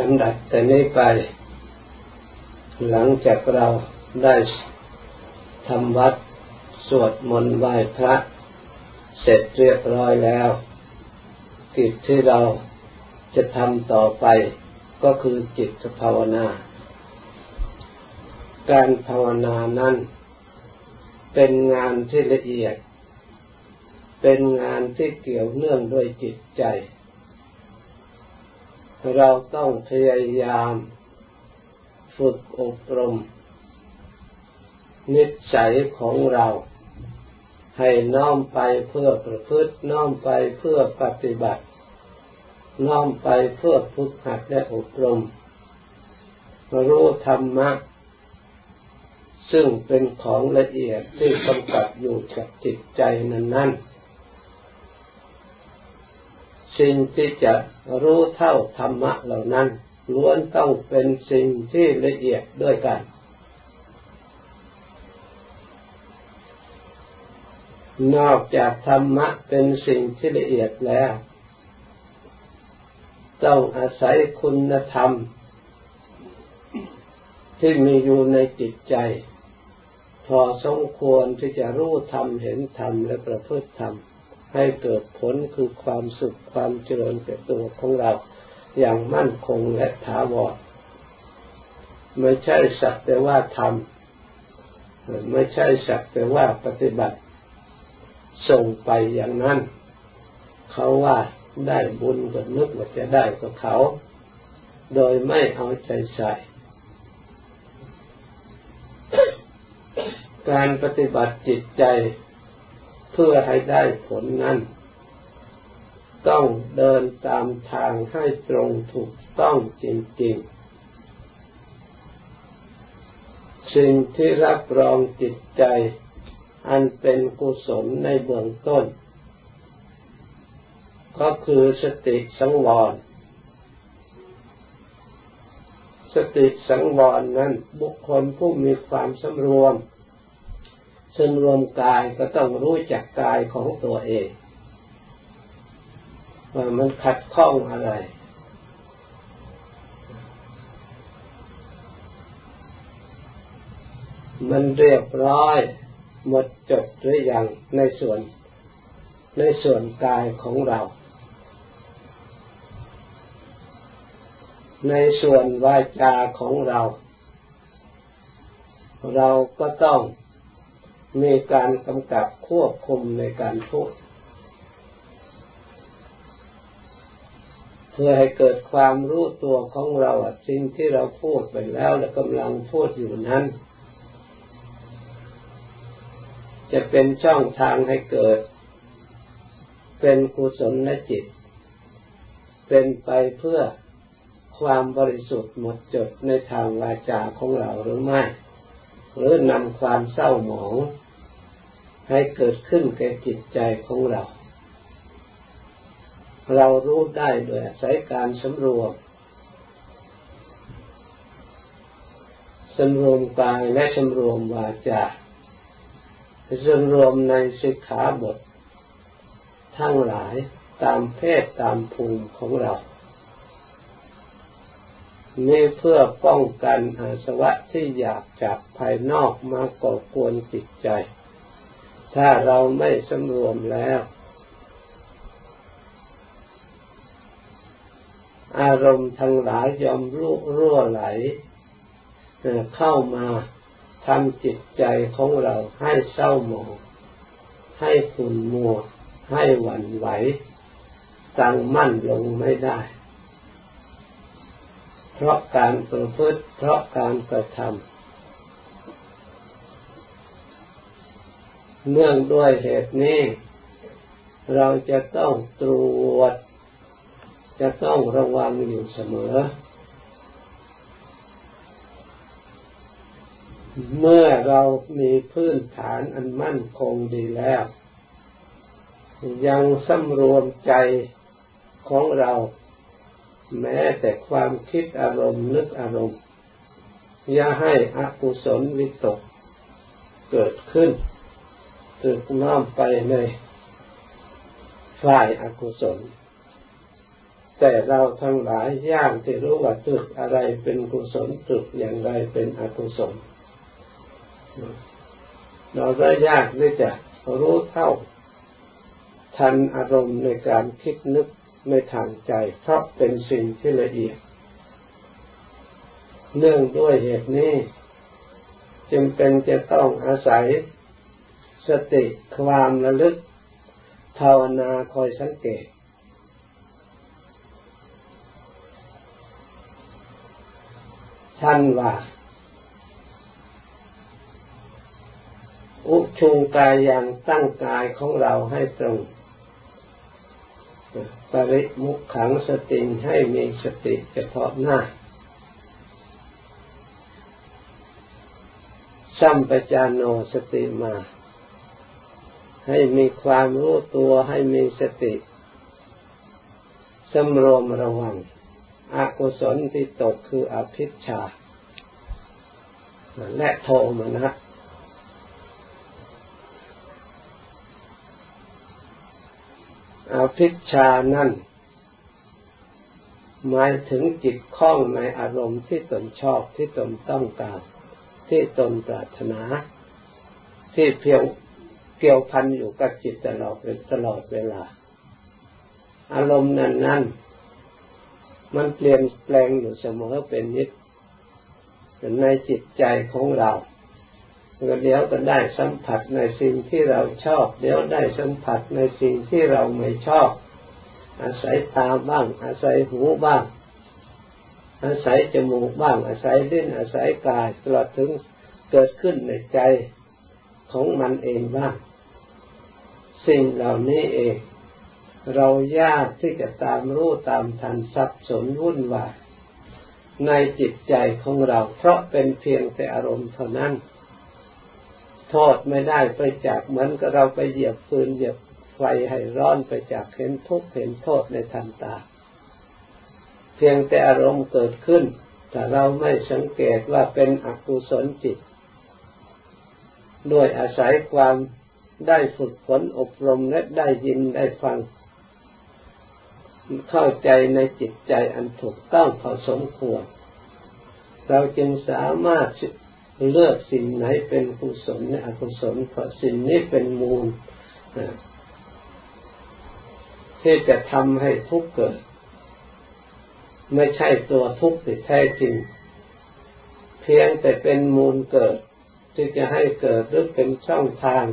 ลำดับแต่นี้ไป หลังจากเราได้ทำวัดสวดมนต์ไหว้พระ เสร็จเรียบร้อยแล้ว กิจที่เราจะทำต่อไปก็คือจิตภาวนา การภาวนานั้น เป็นงานที่ละเอียด เป็นงานที่เกี่ยวเนื่องด้วยจิตใจ เราต้องพยายามฝึกอบรม นิสัยของเรา ให้น้อมไปเพื่อประพฤติ น้อมไปเพื่อปฏิบัติ น้อมไปเพื่อฝึกหัดและอบรม รู้ธรรมะ ซึ่งเป็นของละเอียดที่กำกับอยู่กับจิตใจนั้นๆ สิ่งที่จะรู้เท่าธรรมะเหล่านั้นล้วนต้องเป็นสิ่งที่ละเอียดด้วยกัน นอกจากธรรมะเป็นสิ่งที่ละเอียดแล้ว ต้องอาศัยคุณธรรม ที่มีอยู่ในจิตใจ พอสมควรที่จะรู้ธรรมเห็นธรรมและประพฤติธรรม ให้เกิดผลคือความสุขความเจริญแก่ตัวของเราอย่างมั่นคงและถาวรไม่ใช่สักแต่ว่าทำไม่ใช่สักแต่ว่าปฏิบัติ ส่งไปอย่างนั้น เขาว่าได้บุญก็นึกว่าจะได้กับเขา โดยไม่เอาใจใส่การปฏิบัติจิตใจ พื่อให้ได้ผลนั้น ต้องเดินตามทางให้ตรงถูกต้องจริงๆ สิ่งที่รับรองจิตใจ อันเป็นกุศลในเบื้องต้น ก็คือสติสังวร สติสังวรนั้นบุคคลผู้มีความสำรวม สำรวมกายก็ต้องรู้จักกายของตัวเองว่ามันขัดข้องอะไร มันเรียบร้อย หมดจดหรือยังในส่วน ในส่วนกายของเรา ในส่วนวาจาของเรา เราก็ต้อง มีการกำกับควบคุมในการพูด เพื่อให้เกิดความรู้ตัวของเราสิ่งที่เราพูดไปแล้วและกำลังพูดอยู่นั้น จะเป็นช่องทางให้เกิด เป็นกุศลจิต เป็นไปเพื่อความบริสุทธิ์หมดจดในทางวาจาของเราหรือไม่ หรือนำความเศร้าหมอง ให้เกิดขึ้นแก่จิตใจของเรา เรารู้ได้โดยอาศัยการสำรวมสำรวมกายและสำรวมวาจาสำรวมในสิกขาบท ทั้งหลายตามเพศตามภูมิของเรานี่เพื่อป้องกันอาสวะที่อยากจากภายนอกมาก่อกวนจิตใจ ถ้าเราไม่สำรวมแล้ว อารมณ์ทั้งหลายยอมรั่วรั่วไหลเข้ามาทำจิตใจของเราให้เศร้าหมอง ให้ขุ่นมัว ให้หวั่นไหว ตั้งมั่นลงไม่ได้ เพราะการประพฤติเพราะการกระทำ เนื่องด้วยเหตุนี้ เราจะต้องตรวจ จะต้องระวังอยู่เสมอ เมื่อเรามีพื้นฐานอันมั่นคงดีแล้ว ยังสำรวมใจของเรา แม้แต่ความคิดอารมณ์นึกอารมณ์ อย่าให้อกุศลวิตกเกิดขึ้น ตึกน้อมไปในฝ่ายอากุศล แต่เราทั้งหลายยากที่รู้ว่าตึกอะไรเป็นกุศลตึกอย่างไรเป็นอกุศล เราก็ยากที่จะรู้เท่า ทันอารมณ์ในการคิดนึกในทางใจ เพราะเป็นสิ่งที่ละเอียด เนื่องด้วยเหตุนี้ จึงเป็นจะต้องอาศัย สติความระลึก ภาวนาคอยสังเกต ท่านว่า อุชุงกายอย่างตั้งกายของเราให้ตรง ปริมุขขังสติให้มีสติเฉพาะหน้าสัมปจานโนสติมา ให้มีความรู้ตัวให้มีสติสำรวมระวังอกุศลที่ตกคืออภิชา และโทมนะอภิชานั่น หมายถึงจิตคล้องในอารมณ์ที่ตนชอบที่ตนต้องการ ที่ตนปรารถนา ที่เพียง เกี่ยวพันอยู่กับจิตตลอดเป็นตลอดเวลา อารมณ์นั้นนั้นมันเปลี่ยนแปลงอยู่เสมอเป็นนิดในจิตใจของเราเดี๋ยวก็ได้สัมผัสในสิ่งที่เราชอบ เดี๋ยวได้สัมผัสในสิ่งที่เราไม่ชอบ อาศัยตาบ้าง อาศัยหูบ้าง อาศัยจมูกบ้าง อาศัยลิ้นอาศัยกายตลอดถึงเกิดขึ้นในใจของมันเองบ้าง สิ่งเหล่านี้เอง เรายากที่จะตามรู้ตามทันสับสนวุ่นวายในจิตใจของเราเพราะเป็นเพียงแต่อารมณ์เท่านั้น โทษไม่ได้ไปจากเหมือนกับเราไปเหยียบฟืนเหยียบไฟให้ร้อนไปจากเห็นทุกข์เห็นโทษในทันตา เพียงแต่อารมณ์เกิดขึ้น แต่เราไม่สังเกตว่าเป็นอกุศลจิต ด้วยอาศัยความ ได้ฝึกฝนอบรมและได้ยินได้ฟัง เข้าใจในจิตใจอันถูกต้องพอสมควร เราจึงสามารถเลือกสิ่งไหนเป็นกุศลและอกุศลเพราะสิ่งนี้เป็นมูลที่จะทำให้ทุกข์เกิด ไม่ใช่ตัวทุกข์ที่แท้จริง เพียงแต่เป็นมูลเกิด ที่จะให้เกิดหรือเป็นช่องทาง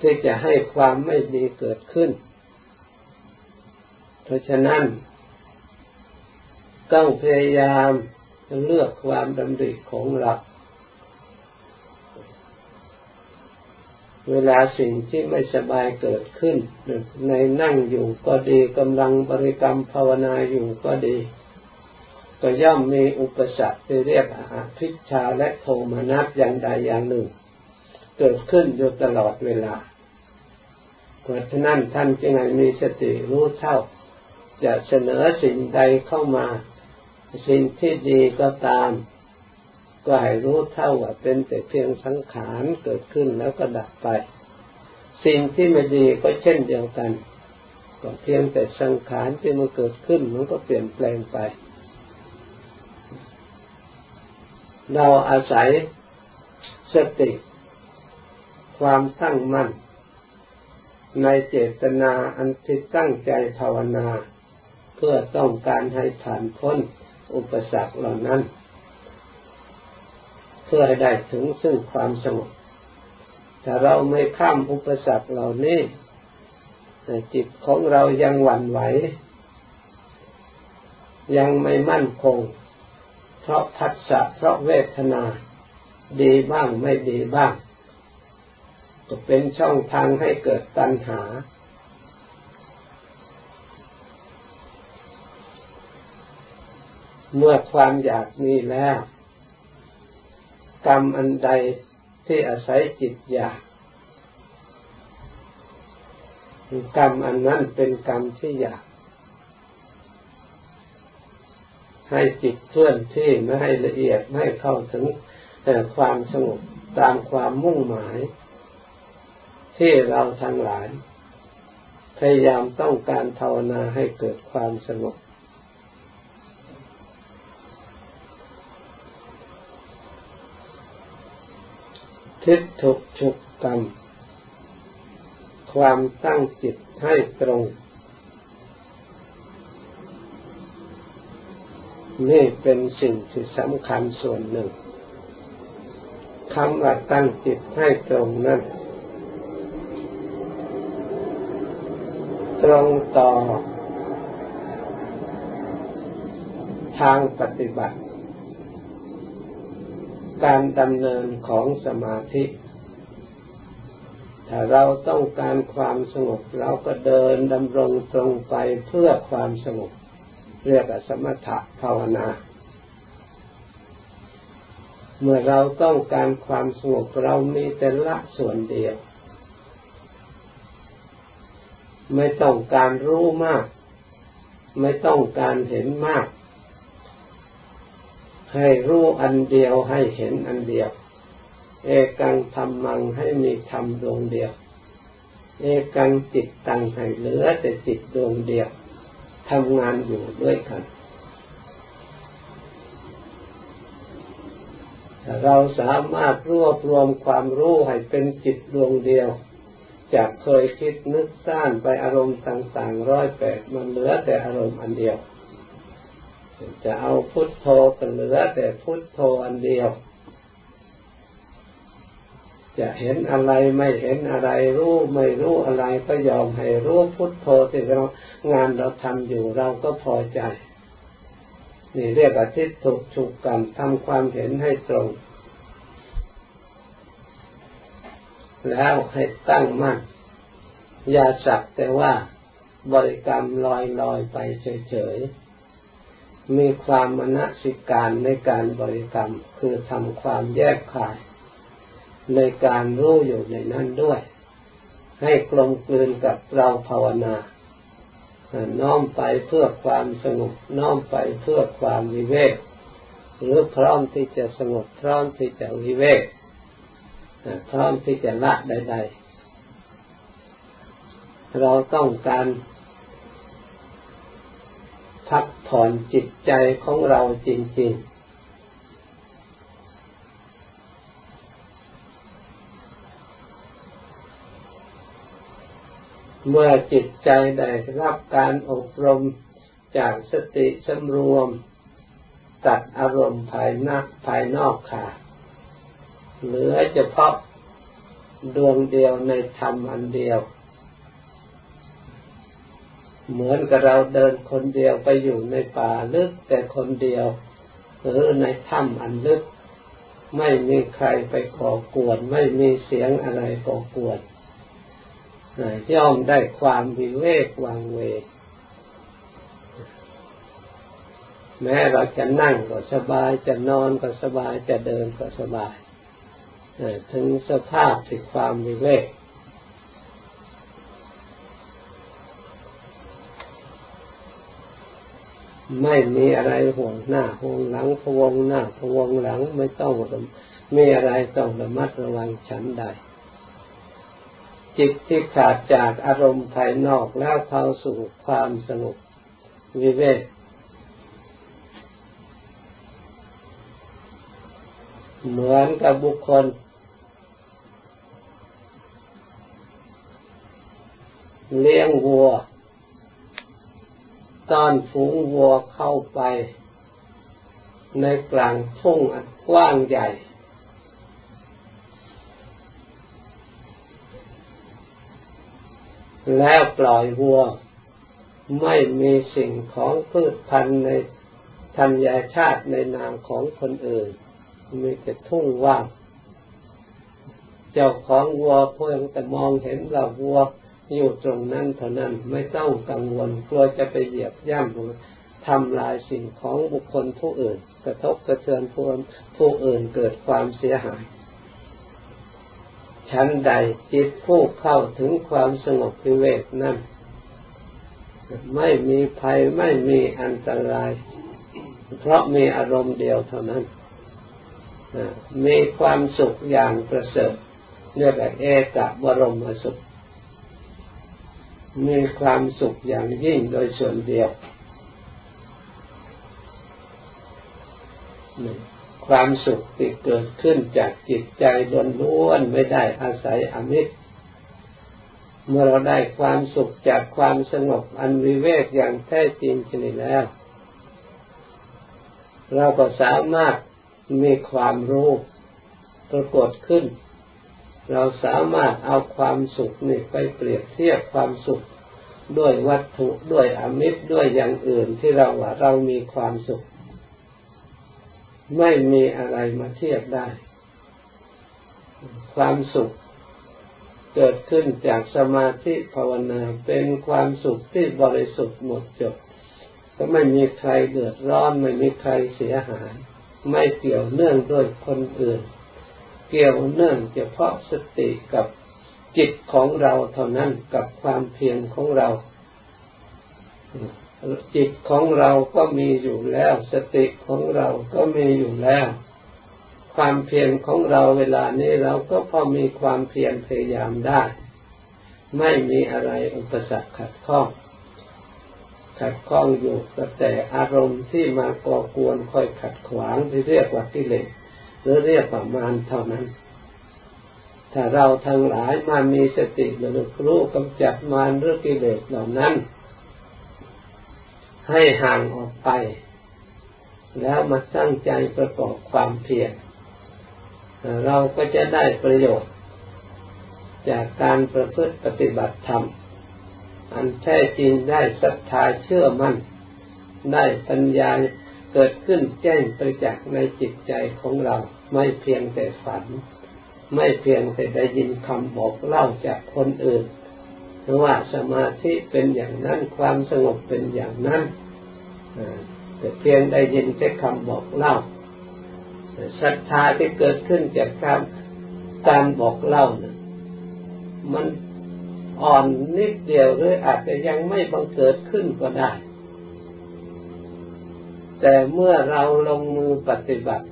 ที่จะให้ความไม่ดีเกิดขึ้น เพราะฉะนั้น ต้องพยายามเลือกความดำริของเราเวลาสิ่งที่ไม่สบายเกิดขึ้น ในนั่งอยู่ก็ดีกำลังบริกรรมภาวนาอยู่ก็ดี ก็ย่อมมีอุปสรรคที่เรียกอาภิชาและโทมนัสอย่างใดอย่างหนึ่ง เกิดขึ้นอยู่ตลอดเวลาเพราะฉะนั้นท่านจึงให้มีสติรู้เท่า จะเสนอสิ่งใดเข้ามา สิ่งที่ดีก็ตาม ก็ให้รู้เท่าว่าเป็นแต่เพียงสังขารเกิดขึ้นแล้วก็ดับไป สิ่งที่ไม่ดีก็เช่นเดียวกันก็เพียงแต่สังขารที่มันเกิดขึ้นมันก็เปลี่ยนแปลงไป เราอาศัยสติ ความตั้งมั่น ในเจตนาอันที่ตั้งใจภาวนา เพื่อต้องการให้ผ่านพ้นอุปสรรคเหล่านั้น เพื่อให้ได้ถึงซึ่งความสงบถ้าเราไม่ข้ามอุปสรรคเหล่านี้จิตของเรายังหวั่นไหว ยังไม่มั่นคง เพราะพัสสะเพราะเวทนา ดีบ้างไม่ดีบ้าง ก็เป็นช่องทางให้เกิดตัณหา เมื่อความอยากมีแล้ว กรรมอันใดที่อาศัยจิตอยากกรรมอันนั้นเป็นกรรมที่อยาก ให้จิตเคลื่อนที่ไม่ให้ละเอียดไม่เข้าถึงแต่ความสงบตามความมุ่งหมาย ที่เราทั้งหลาย พยายามต้องการภาวนาให้เกิดความสงบทิฏฐุฉุกกรรมความตั้งจิตให้ตรง นี่เป็นสิ่งที่สำคัญส่วนหนึ่งคำว่าตั้งจิตให้ตรงนั้น ตรงต่อ ทางปฏิบัติ การดำเนินของสมาธิ ถ้าเราต้องการความสงบเราก็เดินดำรงตรงไปเพื่อความสงบเรียกว่าสมถะภาวนาเมื่อเราต้องการความสงบเรามีแต่ละส่วนเดียว ไม่ต้องการรู้มาก ไม่ต้องการเห็นมาก ให้รู้อันเดียวให้เห็นอันเดียว เอกังธรรมังให้มีธรรมดวงเดียว เอกังจิตตังให้เหลือแต่จิตดวงเดียวทำงานอยู่ด้วยกันเราสามารถรวบรวมความรู้ให้เป็นจิตดวงเดียว จากเคยคิดนึกสร้างไปอารมณ์ต่างๆร้อยแปดมันเหลือแต่อารมณ์อันเดียว จะเอาพุทโธก็เหลือแต่พุทโธอันเดียว จะเห็นอะไรไม่เห็นอะไรรู้ไม่รู้อะไรก็ยอมให้รู้พุทโธที่เรางานเราทำอยู่เราก็พอใจ นี่เรียกว่าทิฏฐุฉุกกันทำความเห็นให้ตรง แล้วให้ตั้งมั่นอย่าสักแต่ว่าบริกรรมลอยลอยไปเฉยๆ มีความมณสิการในการบริกรรมคือทำความแยกขาย ในการรู้อยู่ในนั้นด้วย ให้กลมกลืนกับเราภาวนา น้อมไปเพื่อความสงบ น้อมไปเพื่อความวิเวก หรือพร้อมที่จะสงบพร้อมที่จะวิเวก พร้อมที่จะละใดๆ เราต้องการพักผ่อนจิตใจของเราจริง ๆเมื่อจิตใจได้รับการอบรมจากสติสำรวม ตัดอารมณ์ภายนักภายนอกขาด เหลือเฉพาะดวงเดียวในธรรมอันเดียว เหมือนกับเราเดินคนเดียวไปอยู่ในป่าลึกแต่คนเดียว หรือในถ้ำอันลึก ไม่มีใครไปก่อกวน ไม่มีเสียงอะไรก่อกวนย่อมได้ความวิเวกวางเวแม้เราจะนั่งก็สบายจะนอนก็สบายจะเดินก็สบาย ถึงสภาพที่ความวิเวกไม่มีอะไรห่วงหน้าห่วงหลังพวงหน้าพวงหลังไม่ต้องมีอะไรต้องระมัดระวังฉันใด จิตที่ขาดจากอารมณ์ภายนอกแล้วเข้าสู่ความสงบวิเวกเหมือนกับบุคคล เลี้ยงวัวตอนฝูงวัวเข้าไป ในกลางทุ่งอันกว้างใหญ่ แล้วปล่อยวัวไม่มีสิ่งของพืชพันธุ์ในธัญญาชาติในนามของคนอื่น มีแต่ทุ่งว่าง เจ้าของวัวเพียงแต่มองเห็นว่าวัว อยู่ตรงนั้นเท่านั้นไม่ต้องกังวลกลัวจะไปเหยียบย่ำทำลายสิ่งของบุคคลผู้อื่น กระทบกระเทือนผู้ผู้อื่นเกิดความเสียหาย ชั้นใดจิตผู้เข้าถึงความสงบพิเวกนั้นไม่มีภัยไม่มีอันตราย เพราะมีอารมณ์เดียวเท่านั้นมีความสุขอย่างประเสริฐเรียกว่าเอกะบรมสุข มีความสุขอย่างยิ่งโดยส่วนเดียว ความสุขที่เกิดขึ้นจากจิตใจล้วนๆไม่ได้อาศัยอมิตร เมื่อเราได้ความสุขจากความสงบอันวิเวกอย่างแท้จริงชนิดแล้ว เราก็สามารถมีความรู้ปรากฏขึ้น เราสามารถเอาความสุขนี่ไปเปรียบเทียบความสุขด้วยวัตถุด้วยอมิตรด้วยอย่างอื่นที่เราว่าเรามีความสุข ไม่มีอะไรมาเทียบได้ ความสุขเกิดขึ้นจากสมาธิภาวนาเป็นความสุขที่บริสุทธิ์หมดจดก็ไม่มีใครเดือดร้อนไม่มีใครเสียหาย ไม่เกี่ยวเนื่องด้วยคนอื่น เกี่ยวเนื่องเฉพาะสติกับจิตของเราเท่านั้นกับความเพียรของเราจิตของเราก็มีอยู่แล้ว สติของเราก็มีอยู่แล้ว ความเพียรของเราเวลานี้เราก็พอมีความเพียรพยายามได้ ไม่มีอะไรอุปสรรคขัดข้องขัดข้องอยู่แต่อารมณ์ที่มาก่อกวนคอยขัดขวางที่เรียกว่ากิเลส หรือเรียกว่ามารเท่านั้น ถ้าเราทั้งหลายมามีสติระลึกรู้กำจัดมารหรือกิเลสเหล่านั้น ให้ห่างออกไป แล้วมาตั้างใจประกอบความเพียรเราก็จะได้ประโยชน์ จากการประพฤติปฏิบัติธรรม อันแท้จริงได้ศรัทธาเชื่อมัน่น ได้ปัญญา กิดขึ้นแจ้งประจักษ์ในจิตใจของเรา ไม่เพียงแต่ฝัน ไม่เพียงแต่ได้ยินคำบอกเล่าจากคนอื่นว่าสมาธิเป็นอย่างนั้นความสงบเป็นอย่างนั้นแต่เพียงได้ยินแค่คำบอกเล่าศรัทธาที่เกิดขึ้นจากการการบอกเล่านะมันอ่อนนิดเดียวหรืออาจจะยังไม่บังเกิดขึ้นก็ได้ แต่เมื่อเราลงมือปฏิบัติ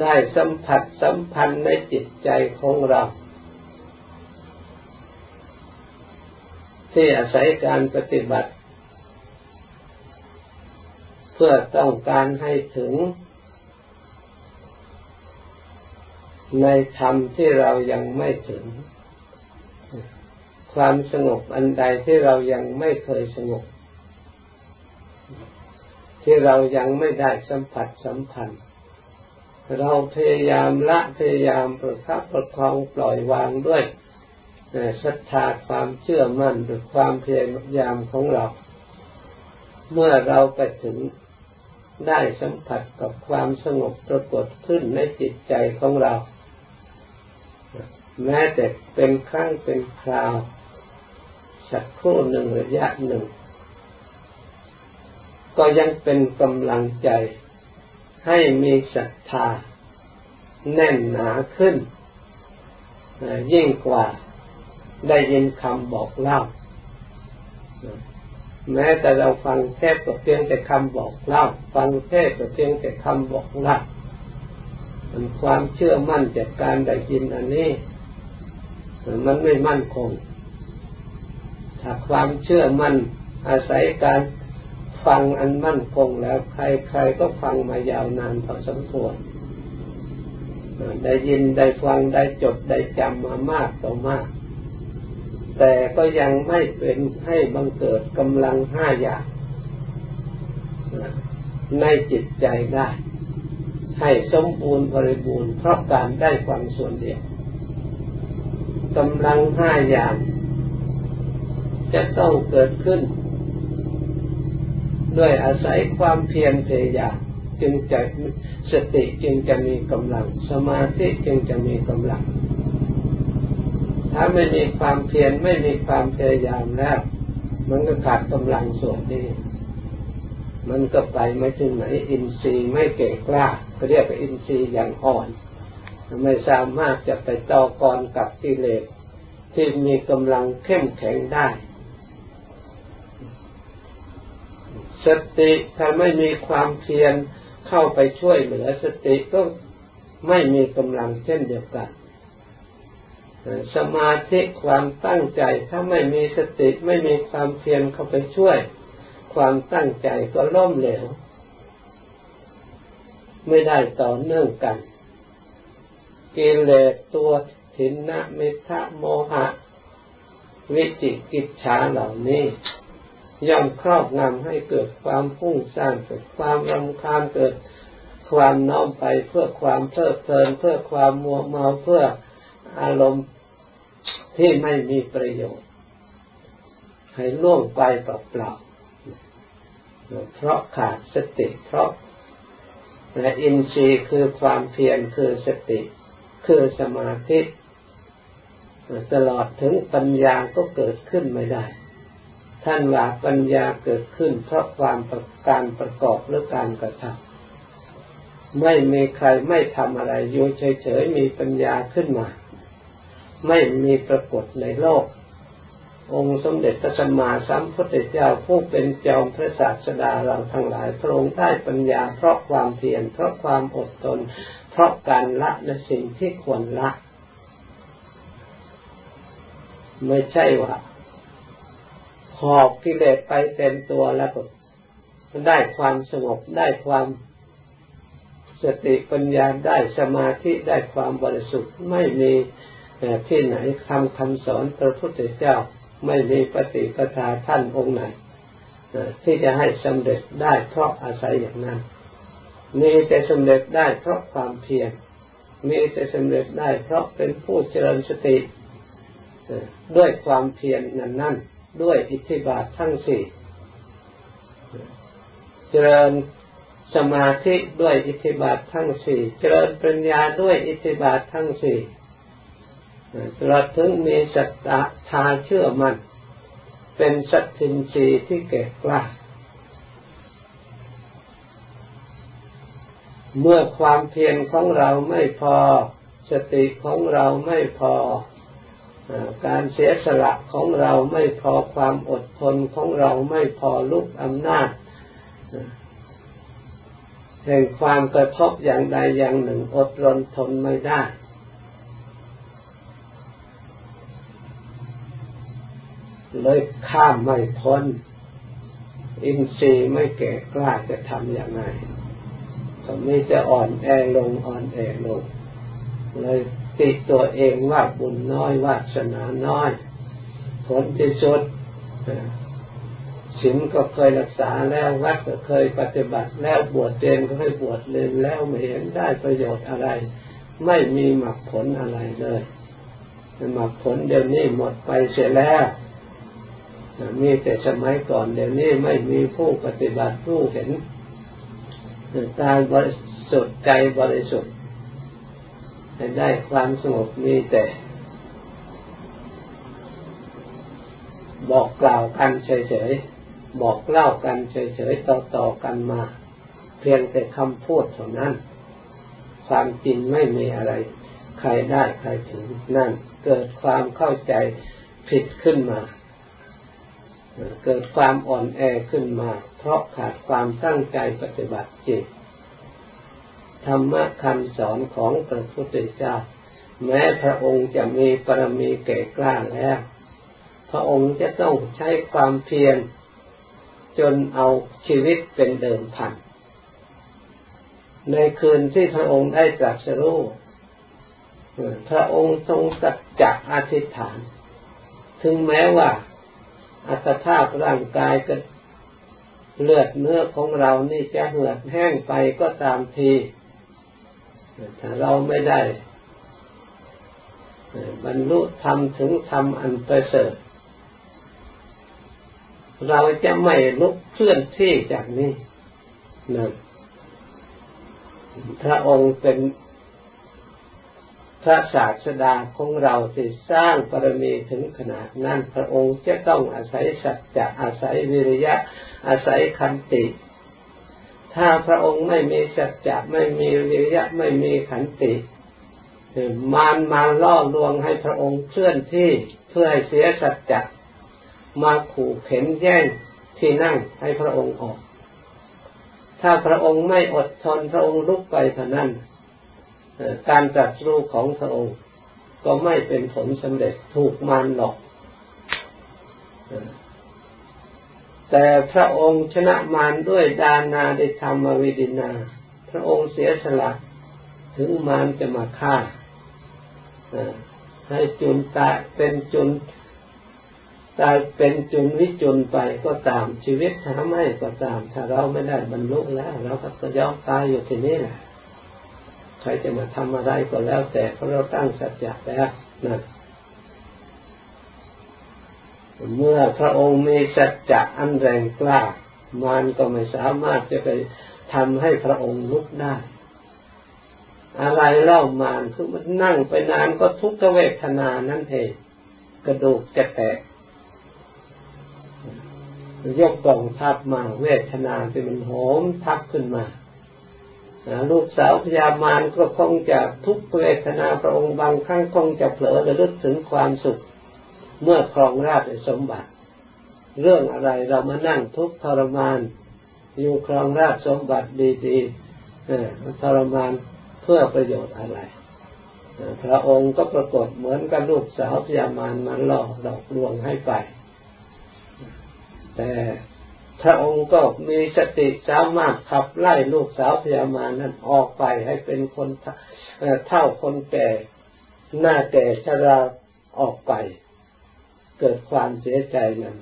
ได้สัมผัสสัมพันธ์ในจิตใจของเรา ที่อาศัยการปฏิบัติ เพื่อต้องการให้ถึง ในธรรมที่เรายังไม่ถึง ความสงบอันใดที่เรายังไม่เคยสงบ ที่เรายังไม่ได้สัมผัสสัมพันธ์ เราพยายามละพยายามประคับประคองปล่อยวางด้วยศรัทธาความเชื่อมั่นด้วยความพยายามของเรา เมื่อเราไปถึงได้สัมผัสกับความสงบปรากฏขึ้นในจิตใจของเรา แม้แต่เป็นครั้งเป็นคราวสักครู่หนึ่งระยะหนึ่ง ก็ยังเป็นกำลังใจ ให้มีศรัทธา แน่นหนาขึ้น ยิ่งกว่าได้ยินคำบอกเล่า แม้แต่เราฟังแค่ก็เพียงแต่คำบอกเล่า ฟังแค่ก็เพียงแต่คำบอกเล่ามันความเชื่อมั่นจากการได้ยินอันนี้ มันไม่มั่นคง ถ้าความเชื่อมั่นอาศัยการ ฟังอันมั่นคงแล้วใครๆก็ฟังมายาวนานพอสมควรได้ยินได้ฟังได้จดได้จำมามากต่อมาก แต่ก็ยังไม่เป็นให้บังเกิดกำลังห้าอย่างในจิตใจได้ ให้สมบูรณ์บริบูรณ์เพราะการได้ฟังส่วนเดียวกำลังห้าอย่าง จะต้องเกิดขึ้น ด้วยอาศัยความเพียรพยายามจึงจะสติจึงจะมีกำลัง สมาธิจึงจะมีกำลัง ถ้าไม่มีความเพียรไม่มีความพยายามแล้วมันก็ขาดกำลังส่วนนี้ มันก็ไปไม่ถึงไหนอินทรีย์ไม่เก่งกล้าก็เรียกว่าอินทรีย์อย่างอ่อน ไม่สามารถจะไปต่อกรกับกิเลสที่มีกำลังเข้มแข็งได้ สติถ้าไม่มีความเพียรเข้าไปช่วยเหลือสติก็ไม่มีกำลังเช่นเดียวกันสมาธิความตั้งใจถ้าไม่มีสติไม่มีความเพียรเข้าไปช่วย ความตั้งใจก็ล่มเหลวไม่ได้ต่อเนื่องกันกิเลสตัวถินนะมิทะโมหะ วิจิกิจฉาเหล่านี้ ย่อมครอบงำให้เกิดความพุ่งสร้างเกิดความรำคาญเกิดความน้อมไปเพื่อความเพลิดเพลิน เพื่อความมัวเมาเพื่ออารมณ์ที่ไม่มีประโยชน์ ให้ล่วงไปเปล่าๆเพราะขาดสติเพราะและอินทรีย์คือความเพียรคือสติ คือสมาธิตลอดถึงปัญญาก็เกิดขึ้นไม่ได้ ท่านว่าปัญญาเกิดขึ้นเพราะความการประกอบหรือการกระทำไม่มีใครไม่ทำอะไรอยู่เฉยๆมีปัญญาขึ้นมา ไม่มีปรากฏในโลก องค์สมเด็จพระสัมมาสัมพุทธเจ้าผู้เป็นจอมพระศาสดาเราทั้งหลายพระองค์ได้ปัญญาเพราะความเพียรเพราะความอดทน เพราะการละในสิ่งที่ควรละ ไม่ใช่ว่า หอบกิเลสไปเต็มตัวแล้วก็ได้ความสงบได้ความสติปัญญาได้สมาธิได้ความบริสุทธิ์ไม่มีที่ไหนคำคำสอนพระพุทธเจ้าไม่มีปฏิปทาท่านองค์ไหนที่จะให้สำเร็จได้เพราะอาศัยอย่างนั้น มีแต่สำเร็จได้เพราะความเพียร มีแต่สำเร็จได้เพราะเป็นผู้เจริญสติด้วยความเพียรนั้นนั่น ด้วยอิทธิบาททั้งสี่เจริญสมาธิด้วยอิทธิบาททั้งสี่เจริญปัญญาด้วยอิทธิบาททั้งสี่ตลอดถึงมีสัตตาทาเชื่อมัน่นเป็นสัตทินรีที่เก่กล้าเมื่อความเพียรของเราไม่พอ สติของเราไม่พอ การเสียสละของเราไม่พอความอดทนของเราไม่พอลุกอำนาจแห่งความกระทบอย่างใดอย่างหนึ่งอดรนทนไม่ได้ เลยข้ามไม่พ้น อินทรีย์ไม่แก่กล้าจะทำอย่างไรก็มีจะอ่อนแอลงอ่อนแอลงเลย ติดตัวเองว่าบุญน้อยวาสนาน้อย ผลที่สุดศีลก็เคยรักษาแล้ววัดก็เคยปฏิบัติแล้วบวชเรียนก็ให้บวชเรียนแล้วไม่เห็นได้ประโยชน์อะไร ไม่มีหมักผลอะไรเลยหมักผลเดี๋ยวนี้หมดไปเสียแล้วมีแต่สมัยก่อนเดี๋ยวนี้ไม่มีผู้ปฏิบัติผู้เห็นตาบริสุทธิ์ใจบริสุทธิ์ ได้ความสงบมีแต่ บอกกล่าวกันเฉยๆ บอกเล่ากันเฉยๆ ต่อๆกันมา เพียงแต่คำพูดเท่านั้น ความจริงไม่มีอะไร ใครได้ใครถึงนั่น เกิดความเข้าใจผิดขึ้นมา เกิดความอ่อนแอขึ้นมา เพราะขาดความตั้งใจปฏิบัติจิต ธรรมะคำสอนของพระพุทธเจ้า แม้พระองค์จะมีปรมีแก่กล้าแล้ว พระองค์จะต้องใช้ความเพียรจนเอาชีวิตเป็นเดิมพัน ในคืนที่พระองค์ได้ตรัสรู้พระองค์ทรงสัจจะอธิษฐาน ถึงแม้ว่าอัตภาพร่างกายก็เลือดเนื้อของเรานี่จะเหือดแห้งไปก็ตามที ถ้าเราไม่ได้บรรลุธรรมถึงธรรมอันประเสริฐเราจะไม่ลุกเคลื่อนที่จากนี้นะพระองค์เป็นพระศาสดาของเราที่สร้างปรมีถึงขนาดนั้น พระองค์จะต้องอาศัยสัจจะอาศัยวิริยะ อาศัยคันติ ถ้าพระองค์ไม่มีสัจจะไม่มีวิริยะไม่มีขันติมารมาล่อลวงให้พระองค์เคลื่อนที่เพื่อให้เสียสัจจะมาขู่เข็นแย่งที่นั่งให้พระองค์ออก ถ้าพระองค์ไม่อดทนพระองค์ลุกไปเท่านั้นการตรัสรู้ของพระองค์ ก็ไม่เป็นผลสำเร็จถูกมารหลอก แต่พระองค์ชนะมารด้วยดานาได้ธรรมวิดินา พระองค์เสียสละถึงมารจะมาฆ่าให้จุนตายเป็นจุนตายเป็นจุนวิจุนไปก็ตามชีวิตถ้าไม่ก็ตาม ถ้าเราไม่ได้บรรลุแล้ว เราก็จะยอมตายอยู่ที่นี่แหละใครจะมาทำอะไรก็แล้วแต่เพราะเราตั้งสัจจะแล้วนั่น เมื่อพระองค์มีสัจจะอันแรงกล้า มันก็ไม่สามารถจะไปทำให้พระองค์ลุกได้ อะไรเล่ามานคือมันนั่งไปนานก็ทุกขเวทนานั่นเองกระดูกจะแตกยกกองทัพมาเวทนาที่มันโหมทับขึ้นมาลูกสาวพญามารก็คงจะทุกเวทนาพระองค์บางครั้งคงจะเผลอระลึกถึงความสุข เมื่อครองราชสมบัติ เรื่องอะไรเรามานั่งทุกข์ทรมาน อยู่ครองราชสมบัติดีๆทรมานเพื่อประโยชน์อะไรพระองค์ก็ปรากฏเหมือนกับลูกสาวพญามารมาหลอกดอกลวงให้ไป แต่พระองค์ก็มีสติสามารถขับไล่ลูกสาวพญามารนั้นออกไปให้เป็นคนเท่าคนแก่หน้าแก่ชราออกไป เกิดความเสียใจนั้น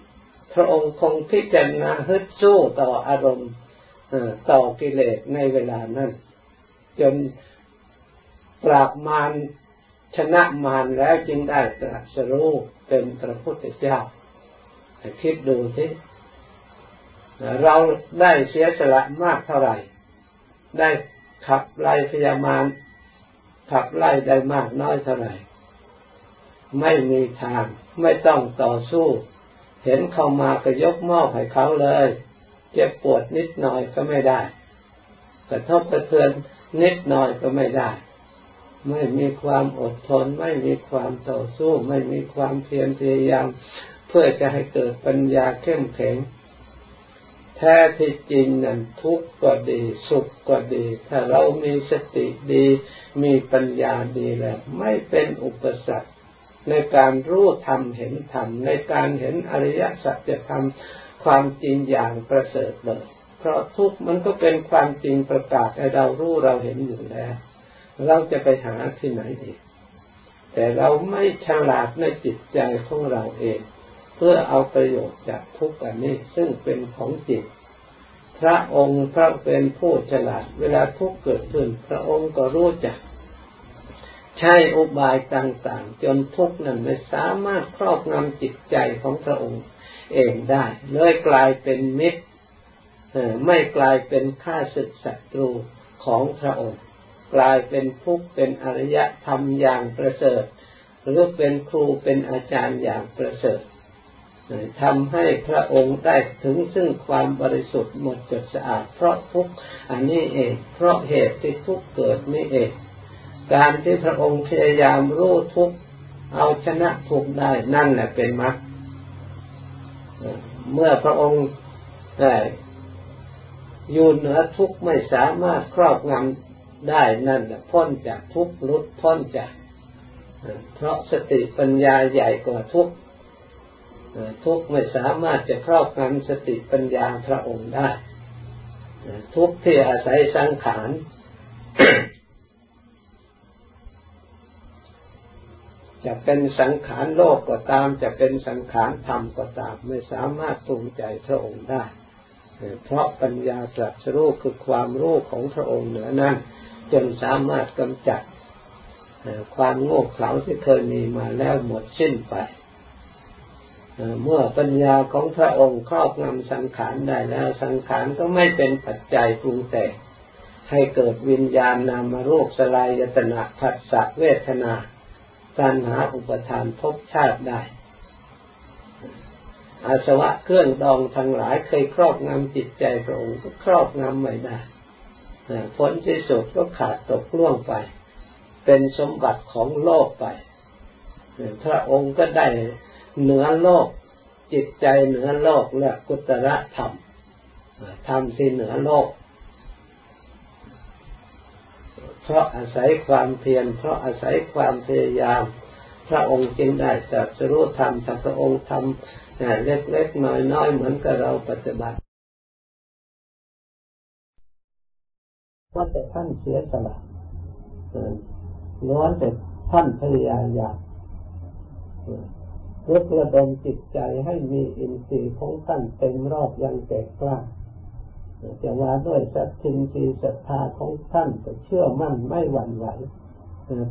พระองค์คงพิจารณาฮึดสู้ต่ออารมณ์ต่อกิเลสในเวลานั้น จนปราบมารชนะมารแล้วจึงได้ตรัสรู้เป็นพระพุทธเจ้าคิดดูสิเราได้เสียสละมากเท่าไหร่ ได้ขับไล่พยามารขับไล่ได้มากน้อยเท่าไหร่ ไม่มีทาง ไม่ต้องต่อสู้ เห็นเขามาก็ยกมอบให้เขาเลย เจ็บปวดนิดหน่อยก็ไม่ได้กระทบกระเทือนนิดหน่อยก็ไม่ได้ ไม่มีความอดทน ไม่มีความต่อสู้ ไม่มีความเพียรพยายามเพื่อจะให้เกิดปัญญาเข้มแข็งแท้ที่จริงนั้นทุกข์ก็ดี สุขก็ดี ถ้าเรามีสติดี มีปัญญาดีแล้ว ไม่เป็นอุปสรรค ในการรู้ธรรมเห็นธรรมในการเห็นอริยสัจธรรมความจริงอย่างประเสริฐเลยเพราะทุกมันก็เป็นความจริงประกาศให้เรารู้เราเห็นอยู่แล้ว เราจะไปหาที่ไหนอีก แต่เราไม่ฉลาดในจิตใจของเราเอง เพื่อเอาประโยชน์จากทุกข์อันนี้ซึ่งเป็นของจิต พระองค์พระเป็นผู้ฉลาด เวลาทุกข์เกิดขึ้น พระองค์ก็รู้จัก ใช้อุบายต่างๆ จนทุกนั้นไม่สามารถครอบงำจิตใจของพระองค์เองได้เลยกลายเป็นมิตรไม่กลายเป็นข้าศึกศัตรูของพระองค์ กลายเป็นทุกเป็นอริยธรรมอย่างประเสริฐ หรือเป็นครูเป็นอาจารย์อย่างประเสริฐทำให้พระองค์ได้ถึงซึ่งความบริสุทธิ์หมดจดสะอาด เพราะทุกอันนี้เอง เพราะเหตุที่ทุกเกิดนี่เอง การที่พระองค์พยายามรู้ทุกเอาชนะทุกได้นั่นแหละเป็นมรรคเมื่อพระองค์ได้อยู่เหนือทุกไม่สามารถครอบงำได้นั่นแหละพ้นจากทุกลุดพ้นจากเพราะสติปัญญาใหญ่กว่าทุกทุกไม่สามารถจะครอบงำสติปัญญาพระองค์ได้ ทุกที่อาศัยสังขาร จะเป็นสังขารโลกก็ตาม จะเป็นสังขารธรรมก็ตาม ไม่สามารถปรุงใจพระองค์ได้ เพราะปัญญาตรัสรู้คือความรู้ของพระองค์เหนือนั้นจนสามารถกำจัดความโง่เขลาที่เคยมีมาแล้วหมดสิ้นไป เมื่อปัญญาของพระองค์ครอบงำสังขารได้แล้ว สังขารก็ไม่เป็นปัจจัยปรุงแต่งให้เกิดวิญญาณนามรูปสลายยตนะผัสสะเวทนา การหาอุปทานภพชาติได้ อาสวะเครื่องดองทั้งหลายเคยครอบงำจิตใจพระองค์ก็ครอบงำไม่ได้ผลที่สุดก็ขาดตกล่วงไป เป็นสมบัติของโลกไป พระองค์ก็ได้เหนือโลก จิตใจเหนือโลกและกุตระธรรมธรรมที่เหนือโลก เพราะอาศัยความเพียรเพราะอาศัยความพยายาม พระองค์จึงได้ตรัสรู้ธรรมถ้าพระองค์ทำเล็กๆน้อยๆเหมือนกับเราปฏิบัติว่าแต่ท่านเสียสละล้วนแต่ท่านพยายามรบระดมจิตใจให้มีอินทรีย์ของท่านเต็มรอบยังแก่กล้า จะว่าด้วยสัตทินทีศรัทธาของท่านจะเชื่อมั่นไม่หวั่นไหว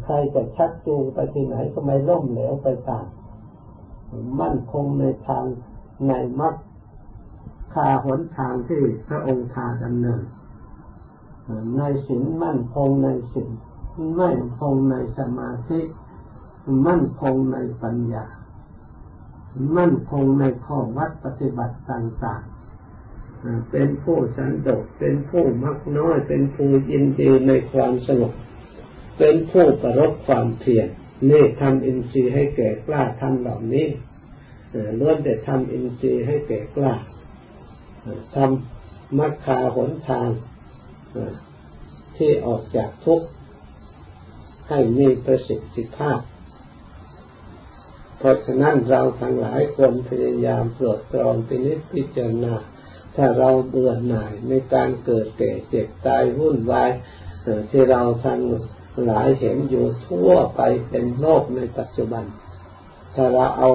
ใครจะชักจูงไปที่ไหนก็ไม่ล่มเหลวไปตามมั่นคงในทางในมรรคคาหนทางที่พระองค์พาดำเนินในศีลมั่นคงในศีลมั่นคงในสมาธิมั่นคงในปัญญา มั่นคงในข้อวัดปฏิบัติต่างๆ เป็นผู้สันโดษเป็นผู้มักน้อย เป็นผู้ยินดีในความสงบเป็นผู้ประรบความเพียรนี่ทำอินทรีย์ให้แก่กล้าทำเหล่านี้ล้วนแต่ทำอินทรีย์ให้แก่กล้าทำมัคคาหนทางที่ออกจากทุกข์ให้มีประสิทธิภาพ เพราะฉะนั้นเราทั้งหลายควรพยายามตรวจตรองพินิจพิจารณา ถ้าเราเบื่อหน่ายในการเกิดแก่เจ็บตายวุ่นวายที่เราทั้งหลายเห็นอยู่ทั่วไปเป็นโลกในปัจจุบัน ถ้าเราเอา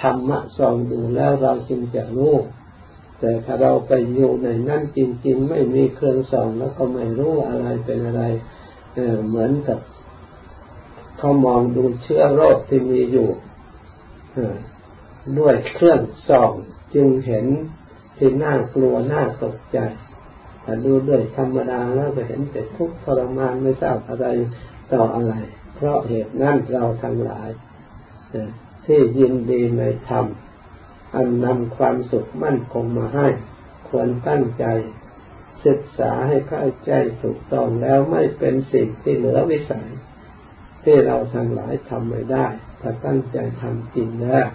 ธรรมะส่องดูแล้วเราจึงจะรู้แต่ถ้าเราไปอยู่ในนั่นจริง ๆ ไม่มีเครื่องส่องแล้วก็ไม่รู้อะไรเป็นอะไรเเหมือนกับเขามองดูเชื้อโรคที่มีอยู่ด้วยเครื่องส่องจึงเห็น ที่น่ากลัวน่าตกใจถ้าดูด้วยธรรมดาแล้วก็เห็นแต่ทุกข์ทรมานไม่ทราบอะไรต่ออะไร เพราะเหตุนั้นเราทั้งหลายที่ยินดีในธรรมอันนำความสุขมั่นคงมาให้ ควรตั้งใจ ศึกษาให้เข้าใจถูกต้องแล้วไม่เป็นสิ่งที่เหลือวิสัย ที่เราทั้งหลายทำไม่ได้ ถ้าตั้งใจทำจริงแล้ว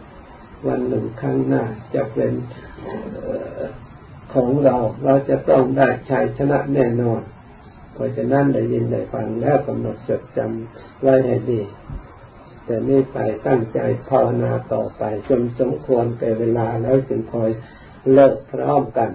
วันหนึ่งข้างหน้าจะเป็น ของเราเราจะต้องได้ชัยชนะแน่นอน เพราะฉะนั้นได้ยินได้ฟังแล้วกำหนดจดจำไว้ให้ดี แต่นี่ไปตั้งใจภาวนาต่อไป จนสมควรแก่เวลาแล้วจึงคอยเลิกพร้อมกัน